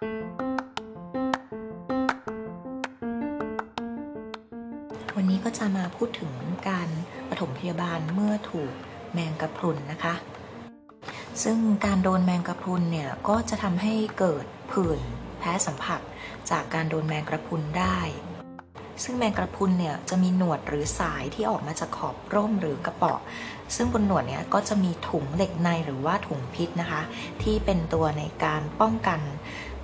วันนี้ก็จะมาพูดถึงการปฐมพยาบาลเมื่อถูกแมงกะพรุนนะคะ ซึ่งการโดนแมงกะพรุนเนี่ยก็จะทำให้เกิดผื่นแพ้สัมผัสจากการโดนแมงกระพรุนได้ ซึ่งแมงกระพรุนเนี่ยจะมีหนวดหรือสายที่ออกมาจากขอบร่มหรือกระเป๋อซึ่งบนหนวดเนี่ยก็จะมีถุงเหล็กในหรือว่าถุงพิษนะคะ ที่เป็นตัวในการป้องกัน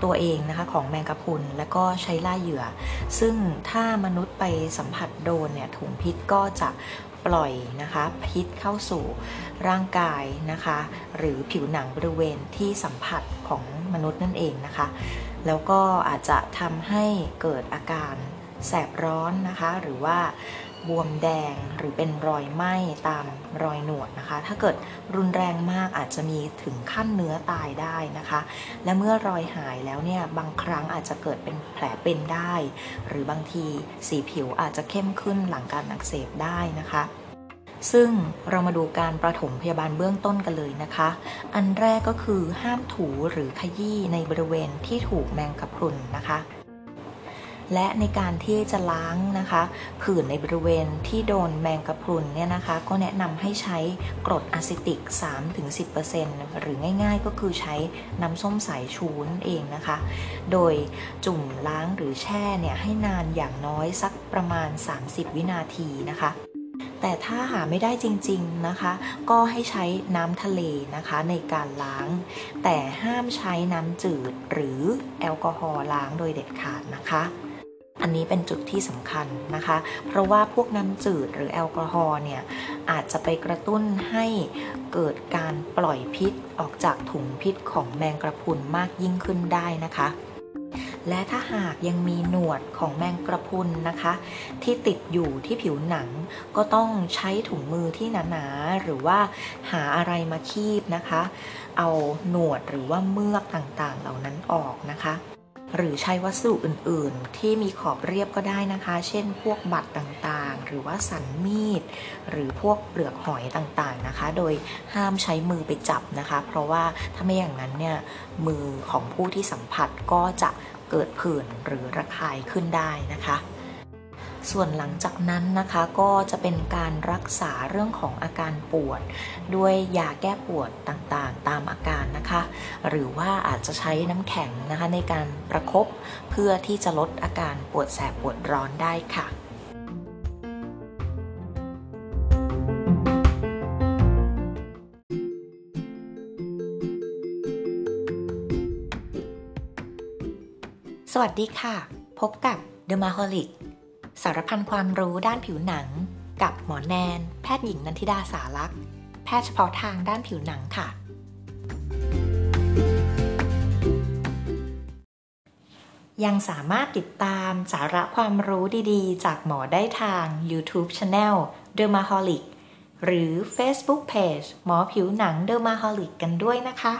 ตัวเองนะคะของแมงกะพรุนและก็ใช้ล่าเหยื่อ ซึ่งถ้ามนุษย์ไปสัมผัสโดนเนี่ยถุงพิษก็จะปล่อยนะคะพิษเข้าสู่ร่างกายนะคะ หรือผิวหนังบริเวณที่สัมผัสของมนุษย์นั่นเองนะคะ แล้วก็อาจจะทำให้เกิดอาการแสบร้อนนะคะ หรือว่า บวมแดงหรือเป็นรอยไหม้ตามรอยหนวดนะคะ ถ้าเกิดรุนแรงมากอาจจะมีถึงขั้นเนื้อตายได้นะคะ และเมื่อรอยหายแล้วเนี่ยบางครั้งอาจจะเกิดเป็นแผลเป็นได้ หรือบางทีสีผิวอาจจะเข้มขึ้นหลังการอักเสบได้นะคะซึ่งเรามาดูการประถมพยาบาลเบื้องต้นกันเลยนะคะ อันแรกก็คือห้ามถูหรือขยี้ในบริเวณที่ถูกแมงกะพรุนนะคะ และในการที่จะล้างนะคะ ผื่นในบริเวณที่โดนแมงกะพรุนเนี่ยนะคะ ก็แนะนำให้ใช้กรดอะซิติก 3-10%หรือง่ายๆก็คือใช้น้ำส้มสายชูนเองนะคะ โดยจุ่มล้างหรือแช่เนี่ยให้นานอย่างน้อยสักประมาณ 30 วินาทีนะคะแต่ถ้าหาไม่ได้จริงๆนะคะ ก็ให้ใช้น้ำทะเลนะคะในการล้าง แต่ห้ามใช้น้ำจืดหรือแอลกอฮอล์ล้างโดยเด็ดขาดนะคะ อันนี้เป็นจุดที่สำคัญนะคะ เพราะว่าพวกน้ำจืดหรือแอลกอฮอล์เนี่ยอาจจะไปกระตุ้นให้เกิดการปล่อยพิษออกจากถุงพิษของแมงกระพุนมากยิ่งขึ้นได้นะคะ และถ้าหากยังมีหนวดของแมงกระพุนนะคะ ที่ติดอยู่ที่ผิวหนัง ก็ต้องใช้ถุงมือที่หนาๆหรือว่าหาอะไรมาคีบนะคะ เอาหนวดหรือว่าเมือกต่างๆ เหล่านั้นออกนะคะ หรือใช้วัสดุอื่นๆ ที่มีขอบเรียบก็ได้นะคะ เช่น พวกบัตรต่างๆ หรือว่าสันมีด หรือพวกเปลือกหอยต่างๆนะคะ โดยห้ามใช้มือไปจับนะคะ เพราะว่าถ้าไม่อย่างนั้นเนี่ยมือของผู้ที่สัมผัสก็จะเกิดผื่นหรือระคายขึ้นได้นะคะ ส่วนหลังจากนั้นนะคะก็จะเป็นการรักษาเรื่องของอาการปวด ด้วยยาแก้ปวดต่างๆ ตามอาการนะคะ หรือว่าอาจจะใช้น้ำแข็งนะคะในการประครบเพื่อที่จะลดอาการปวดแสบปวดร้อนได้ค่ะสวัสดีค่ะ พบกับ The m a h o l i c สารพันความรู้ด้านผิวหนัง กับหมอแนน แพทย์หญิงนันทิดาสารักษ์แพทย์เฉพาะทางด้านผิวหนังค่ะ ยังสามารถติดตามสาระความรู้ดีๆ จากหมอได้ทาง YouTube Channel Dermaholic หรือ Facebook Page หมอผิวหนัง Dermaholic กันด้วยนะคะ